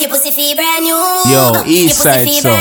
Your pussy feel brand new. Yo, East Side Son,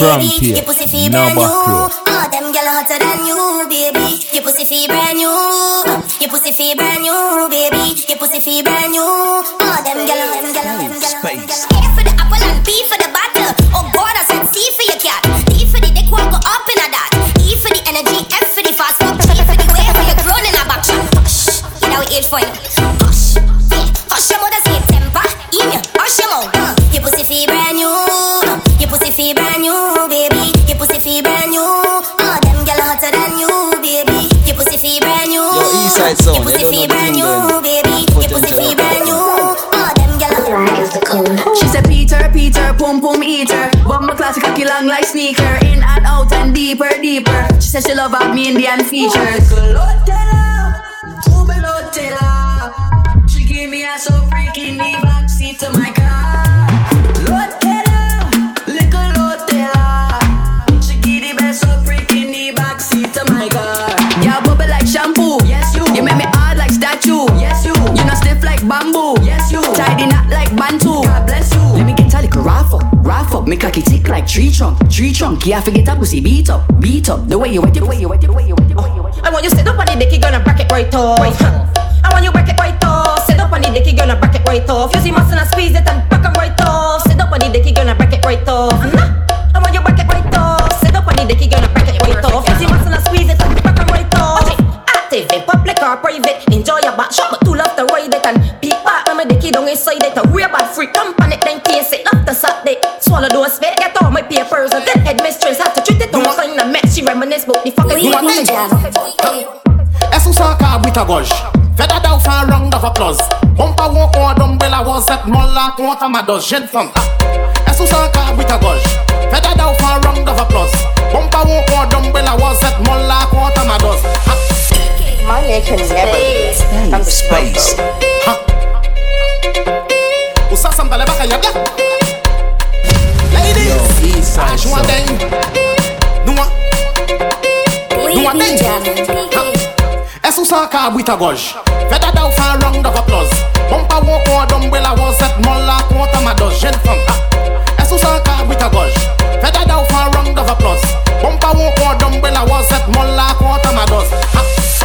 Frontier, Your pussy feel no brand new. back row. Oh, them gyal hotter than you, baby. Your pussy feel brand new. Your pussy feel brand new, baby. Your pussy feel brand new. Oh, them gyal, them gyal, them gyal. Space. A for the apple and B for the bottle. Oh God, I said C for your cat. D for the dick, walk go up in a that. E for the energy, F for the fast food. G for the way where you're grown in a back shot. Hush, you know it for you. Hush, yeah. Hush your mother's hate temper. Email, hush your mouth. Your feel brand new. Your pussy feel brand new, baby. Your pussy feel brand new. Oh, them gyal hotter than you, baby. Your pussy feel brand new. Yo, Eastside Zone, Your pussy feel don't brand new, thing baby. Your pussy feel brand new. Oh, them gyal. is the code. She said Peter, Peter, pum pum eater. But my classic cocky long like sneaker. In and out and deeper, deeper. She said she love out me Indian features. She gave me a so freaky knee backseat to my car. Give the best so freaky knee backseat to oh my car. Yeah, bubble like shampoo. Yes, you. You make me hard like statue. Yes, you. You not stiff like bamboo. Yes, you. Tidy knot like bantu. God bless you. Let me get a little rough up, rough up. Make cocky tick like tree trunk, tree trunk. Yeah, forget that pussy beat up, beat up. The way you wet it, the way you wet it, the way you wet it, the way you wet it. I want you sit up on the dick, you gonna break it right off. I want you break it right off. Sit up on the dick, you gonna break it right off. You see muscle and squeeze it and break it right off. Sit up on the dick, you gonna break it right off. I son car à gauche Fais d'adao fait un round of applause. Bon pas ou on d'umbrella was cette molla contre ma dose jeune femme Est sous son car à gauche Fais d'adao fait un round of applause. Bon pas ou on d'umbrella was cette molla contre ma dose My neck can never. I'm Space. Sous son car à gauche Fais d'adao fait un round of applause. Bon pas ou on d'umbrella was cette molla contre ma dose jeune femme Est sous son car à gauche Fais d'adao fait un round of applause. Bon pas ou on d'umbrella was cette molla contre ma dose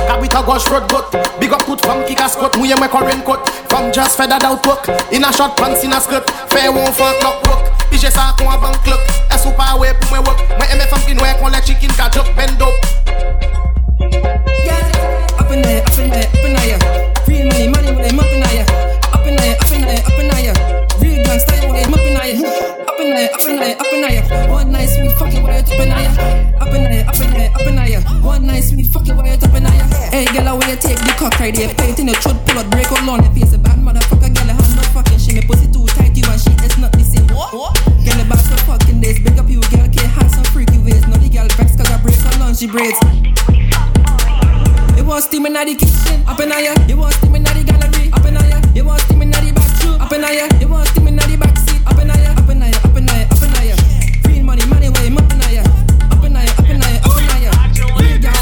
Kabita gauche road goat Big up tout femme qui casse côte Mouille moi current coat Femme just fed out work In a short pants in a skirt. Fait one fuck clock work. Pige ça qu'on a bank clock Est-ce ou pas ouais pour moi work Moi aime femme qui noue qu'on les chicken ka joke bend Up in there, up in there, up in there. Real money, money with them up in there. Up in there, up in there, up in there. Real gangsta with them up in there. Up in there, up in there, up in there. One night sweet fucking word up in there. Up in there, up in there, up in there. One night sweet fucking word up in there. Hey, girl, away you take the cock right there. Paint in your throat, pull break all on your face. Bad motherfucker, girl, I hand no fucking shit. Me pussy too tight, you and she is not the same. What? Girl, about the fucking days. Big up girl, can't have some freaky ways. Now the girl vex I break her lunch, she braids. In the kitchen, up in here. You want steam in the gallery, up in here. You want steam in the bathroom, up in here. You want steam in the backseat, up in here, up in here, up in here, up in here. Real money, money way, up in here, up in here, up in here, up in here. Real gas.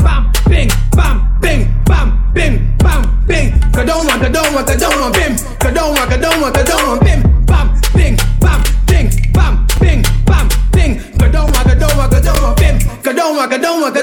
Bam, bing, bam, bing, bam, bing, bam, bing. Go down one, go down one, go down one, bim. Go down one, go down one, go down one, bim. Bam, bing, bam, ding, bam, bing, bam, ding. Go down one, go down one, go down one, bim. Go down one, go down one, go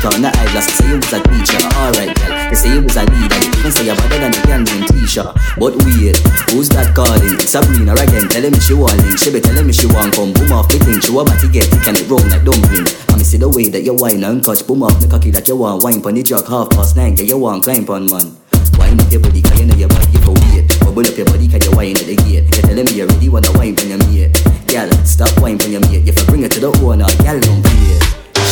Put on the eyeglass, say you was a teacher. Alright, girl. You say you was a leader. You even say you're better than girl named Tisha. But wait, Who's that calling? Sabrina again, telling me she want. She be telling me she want come boom off the thing. She want to get it, can it roll like dumpling? I me see the way that you whine and touch boom off the cocky that you want wine pon the jug half past nine. Yeah, you want climb on man. Wine up your body, cause you know your body for weird. Bubble up your body, cause you whine at the gate. You're telling me you really wanna wine pon your mate. Girl, stop wine pon your mate. If you bring it to the owner, girl don't play.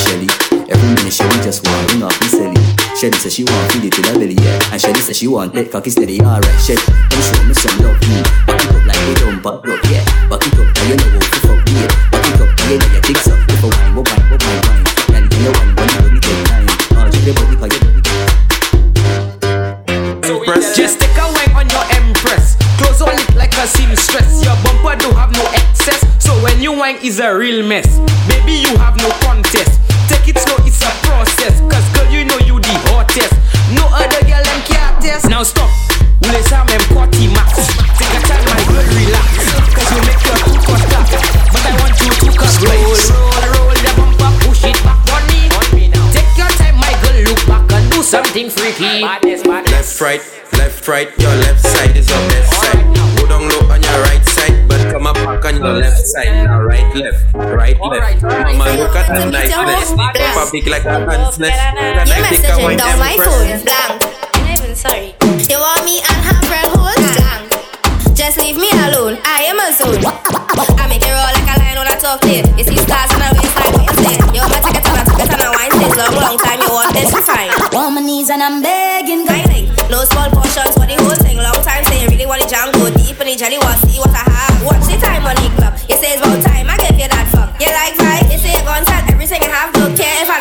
Shelly, every minute she Shelly just want ring off me silly. Shelly says she want feed it to the belly, yeah. And Shelly says she want that cocky steady, alright. Shelly, come show me some love, mm. Back it up like they don't back up, yeah. Back it up, now you know what to fuck with. Back it up, now you know your kicks up. If I wine, what wine, what wine, wine. Girl, you know wine, when you really take time. Jump your body, cause your body. Empress. Just take a wine on your empress. Clothes all look like a seamstress. Your bumper don't when you wine is a real mess. Baby, you have no contest. Take it slow, it's a process. Cause girl, you know you the hottest. No other girl them can't test. Now stop. Ule sa mem quarty max. Take a time, my girl, relax. Cause you make your two cut clap. But I want you to cut roll, roll, roll the bumper, push it back on me. Take your time, my girl, look back and do something freaky. Left, right, left, right, your left side is your best side. Go down low come up back on your left side. Now right, left, right, left. Mama, look at the niceness. Papa big like a hand's. Can I take a messaging wine down my phone, empress? blank. I'm not even sorry. You want me and her friend hold blank. Just leave me alone. I am a zone. I make it roll like a lion on a tough day. You see scars on a waistline, what you say? You want to take it on a ticket and a wine stage. Long, long time you want this, fine. On my knees and I'm begging,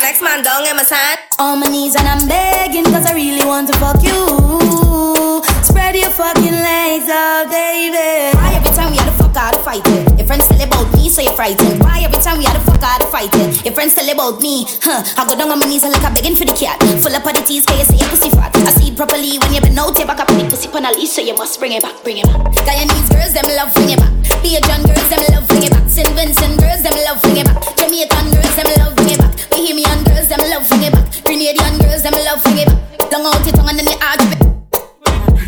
Don't care if our next man down in my side. On my knees and I'm begging, cause I really want to fuck you. Spread your fucking legs out, baby. Why every time we had to fuck out fight it? Your friends tell about me, so you're frightened. Why every time we had to fuck out to fight it? Your friends tell about me, huh? I go down on my knees and like I'm begging for the cat. Full up of the teeth, cause you say your pussy fat. I see it properly when you've been out, you back up the pussy on a leash, so you must bring it back, bring it back. Guyanese girls, them love bring it back. Bajan girls, them love bring it back. St. Vincent girls, them love bring it back. Jamaican girls, them love bring it back. Bahamian girls, them love bring it back. Grenadian girls, them love bring it back. Long out it, tongue and then they argue.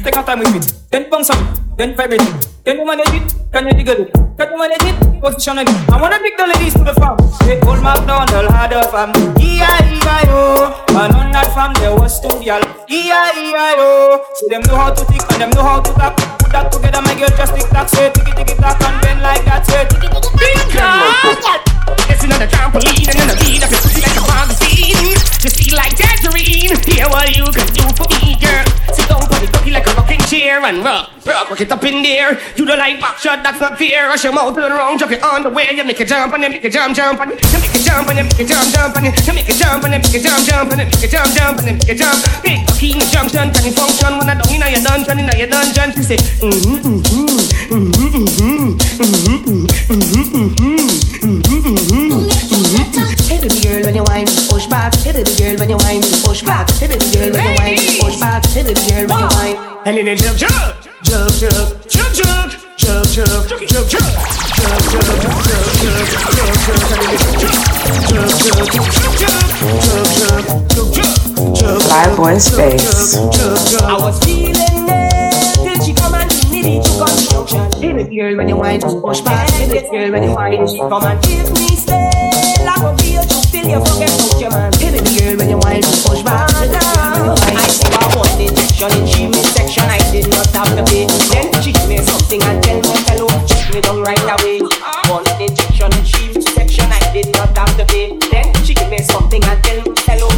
Take your time with it. Then bounce up, then vibrate it. Can you manage it? Can you jiggle it? Can you manage it? Position it. I wanna pick the ladies to the farm. They old McDonald had a farm. E-I-E-I-O. And on that farm there was two y'all. E-I-E-I-O. So them know how to tick and them know how to tap. Put that together, make it just tick tock, say ticky ticky tock and bend like that, say ticky ticky tock. It's another trampoline and another beat up your pussy like a magazine. You see like tangerine. Hear what you can do for me, girl. Sit down on the cocky like a chair and rock, rock, rock it up in there. You don't like back shot, that's not fair. Rush your mouth turn around, drop your underwear. You make it jump and then make it jump, jump and you make it jump and then make it jump, jump and you make it jump and then make it jump, jump and then make it jump, jump and then make it jump. Big the junction, you function when I don't in your dungeon, in your dungeon? She say, mm-hmm, mm-hmm, mm-hmm, mm-hmm, mm-hmm, mm-hmm, mm-hmm, mm-hmm. Hey baby girl when you whine, push back. Hey baby girl when you whine, push back. Hey baby girl when you whine, push back. Hey baby girl when you whine. And then they jump, jump, jump, jump, jump, jump, jump, jump, jump, jump, jump, jump, jump, jump, jump, jump, and then they jump, jump, jump, jump, jump, jump, jump, jump, jump. Live boy space. I was feeling it till she come and give me the construction. Hey baby girl when you whine, push back. Hey baby girl when you whine, come and give me stay. Like a real to till you forget girl when you push back. You whine, I want injection in she midsection. I did not have to pay. Then she give me something and tell me hello. Check me down right away. Want injection in she midsection. I did not have to pay. Then she give me something and tell me hello.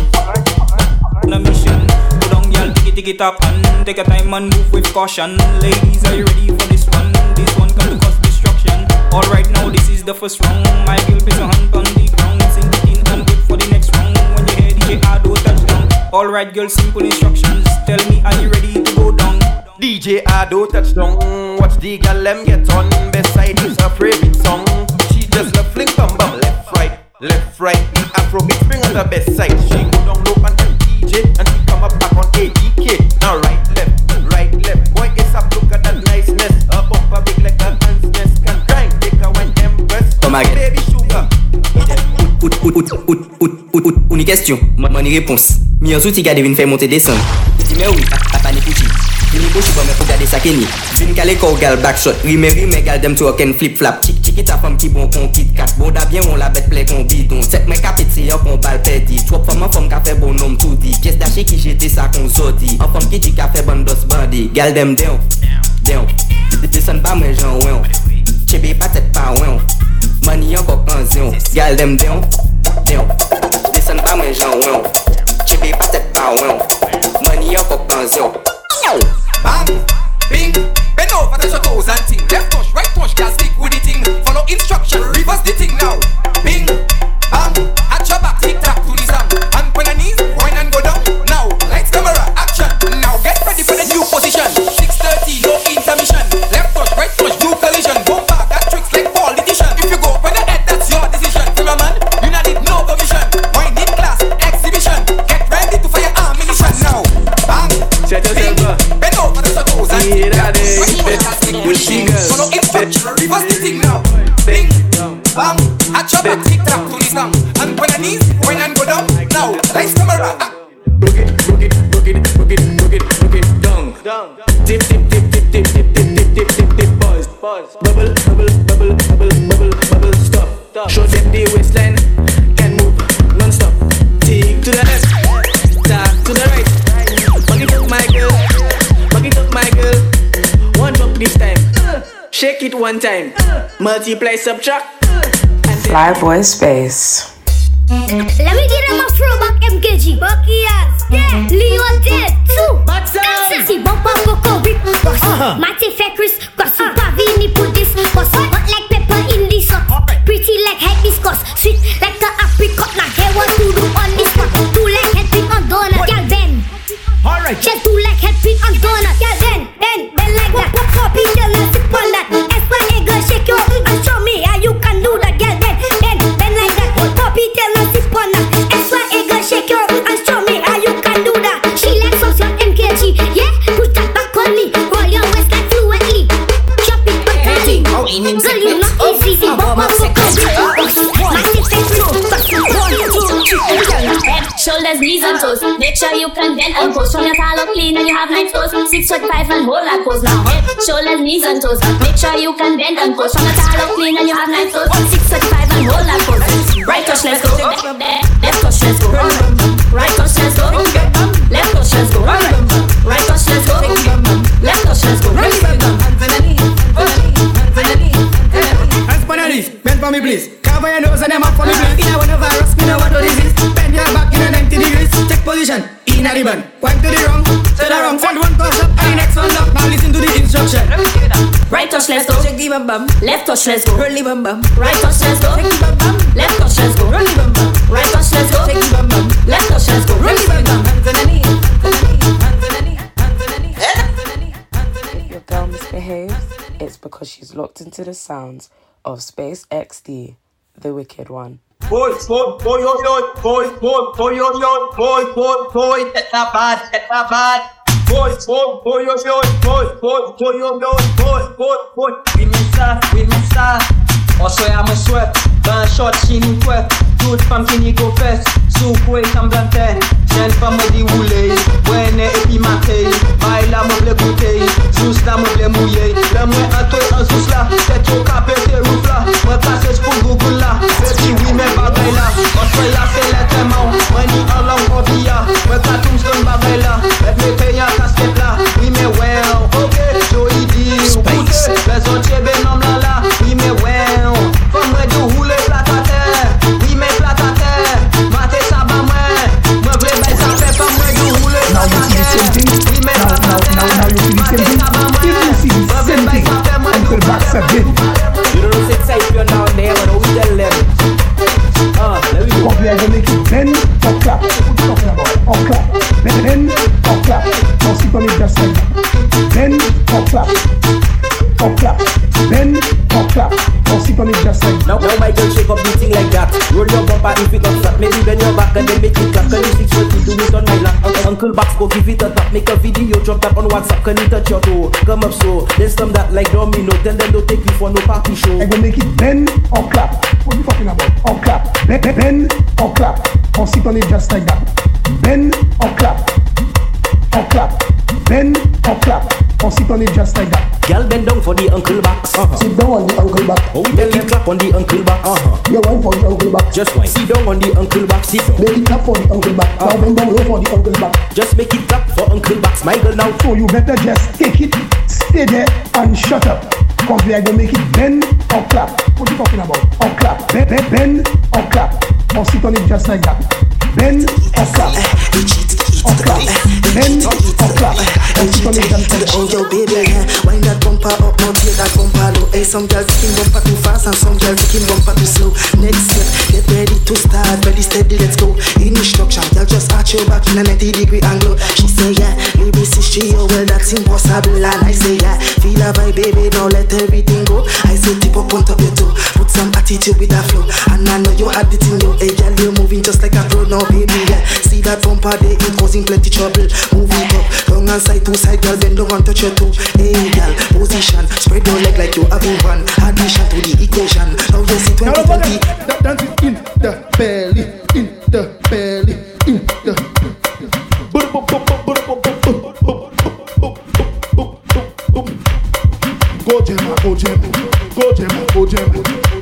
on a mission. Go down, y'all, tick it, tick it up, and take a time and move with caution. Ladies, are you ready for this one? This one can cause destruction. Alright, now this is the first round. My girl, place your hand on the ground, sing it in and for the next round. When you hear DJ Ado touchdown. Alright, girl, simple instructions. Tell me, are you ready to go down? DJ Ado touchdown. Watch the gal them get on. Beside is her favorite song. She just love fling bum bum left right, left right. The Afrobeat bring on the best side. She go down low and tell DJ and she come up back on ADK. Now right left, right left. Boy, it's up. Look at that niceness. A bumper big like a hand's nest. Can grind, take a one empress. Come again. out, out, out, out, out, out, Ou ni kestyon, man ni repons Mi an zouti gade vin fè monte desan. Ti mè ou, pa pa ni piti Di ni bouchi bon mè pou gade sa keni. Vin kale kor gal backshot Rime rime gal dem to aken flip flap. Chik chiki ta fam ki bon kon kit kat. Boda bien on la bet ple kon bidon. Set mè kapit se yo kon bal pedi Twop fam an fam ka fè bon nom tout di. Kyes da che ki jete sa kon zodi. An fam ki di ka fè bandos bandi. Gal dem den, den Desan ba mwen jan wè Chebe patet pa wè Mani an kok an zyon Gal dem den, den one time Multiply subtract Flyboy Space. Let me get him a throwback MKG. Bucky ass. Dead. Leo dead. Two. That's it. Bumper coco rip. Boss. Mate fe Chris. Boss. Uh-huh. Pavini put this. Boss. Hot like pepper in this sauce. Pretty like hibiscus. Sweet like a apricot. Now here what to do on this one. Alright. Just do like helping on donut. Girl then. Then. Then like that. Pop pop in the that. Extra egg shake your Head, shoulders, knees and toes. Make sure you can bend and pose. From your collar clean and you have nice toes. Six foot five and hold that pose now. Head, shoulders, knees and toes. Make sure you can bend and pose. From your collar clean and you have nice toes. Six foot five and hold that pose. Right touch, let's go. Left touch, let's go. Right touch, let's go. Left touch, let's go. Right touch, let's go. Left touch, let's go. Hands on your knees, bend for me please. Cover your nose and them up for me please. In a one of virus, me know what this is. In a ribbon. Wipe to the wrong, to the wrong. Send one touch up and the next one up. Now listen to the instruction. Right touch, let's go. Check the bum bum. Left touch, let's go. Roll the bum bum. Right touch, let's go. Check the bum bum. Left touch, let's go. Roll the bum bum. Right touch, let's go. Check the bum bum. Left touch, let's go. Roll the bum bum. Hands on eh? the knee. If your girl misbehaves, it's because she's locked into the sounds of SPACExDEE, the wicked one. Boy, boy, boy, boy, boy, boy, boy, boy, boy, boy, boy, that's not bad, that's not bad. Boy, boy, boy, boy, boy, boy, boy, boy, boy, boy, boy. We must start, we must start. Also, I'm a sweat. 20 shots chez nous maté la. Sous la. Le sous là rouf là là là là ni katoum là me là ok Space. Là là then make it clap. Can you six foot do it on my lap? Un- Uncle Box go give it a tap. Make a video, drop that on WhatsApp. Can you touch your toe? Come up so. Then stomp that like domino. Tell them don't take you for no party show. I go make it bend or clap. What you talking about? Or clap. Bend or clap. Or sit on it just like that. Bend or clap. Or clap. Bend or clap. Or sit on it just like that. Girl bend down for the uncle box. Uh-huh. Sit down on the uncle back. Oh, make it clap on the uncle box. Uh-huh. You want for the uncle back. Just wine. Sit down on the uncle box. Sit down. Make it clap for the uncle back. Now bend down low for the uncle back. Just make it clap for uncle box. My girl now. So you better just take it, stay there and shut up. Cause we are gonna make it bend or clap. What you talking about? Or clap. Bend, bend, bend or clap. Or sit on it just like that. Bend or clap. Or clap. Bend or clap. Or sit on it just like that. Oh yo baby, wind that bumper up, now take that bumper low. Hey, some girls taking bumper too fast and some girls taking bumper too slow. Next step, get ready to start, ready steady, let's go. In instruction, girl just arch your back in a 90 degree angle. She say yeah, baby see she oh well that's impossible, and I say yeah, feel a vibe baby, now let everything go. I say tip up on top your toe, some attitude with that flow, and I know you had it in you. Hey girl, you're moving just like a pro now, baby yeah. See that bumper there, it causing plenty trouble. Move it up, down and side to side, girl, bend down touch your toe. Hey girl, position, spread your leg like you having one. Addition to the equation. Now you see 2020. Dance it in the belly, in the belly, in the. Go jam, go jam, go jam, go jam.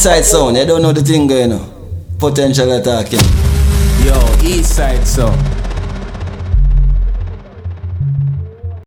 Yo, East Side Sound, you don't know the thing going on. Potential attacking. Yo, East Side Soul.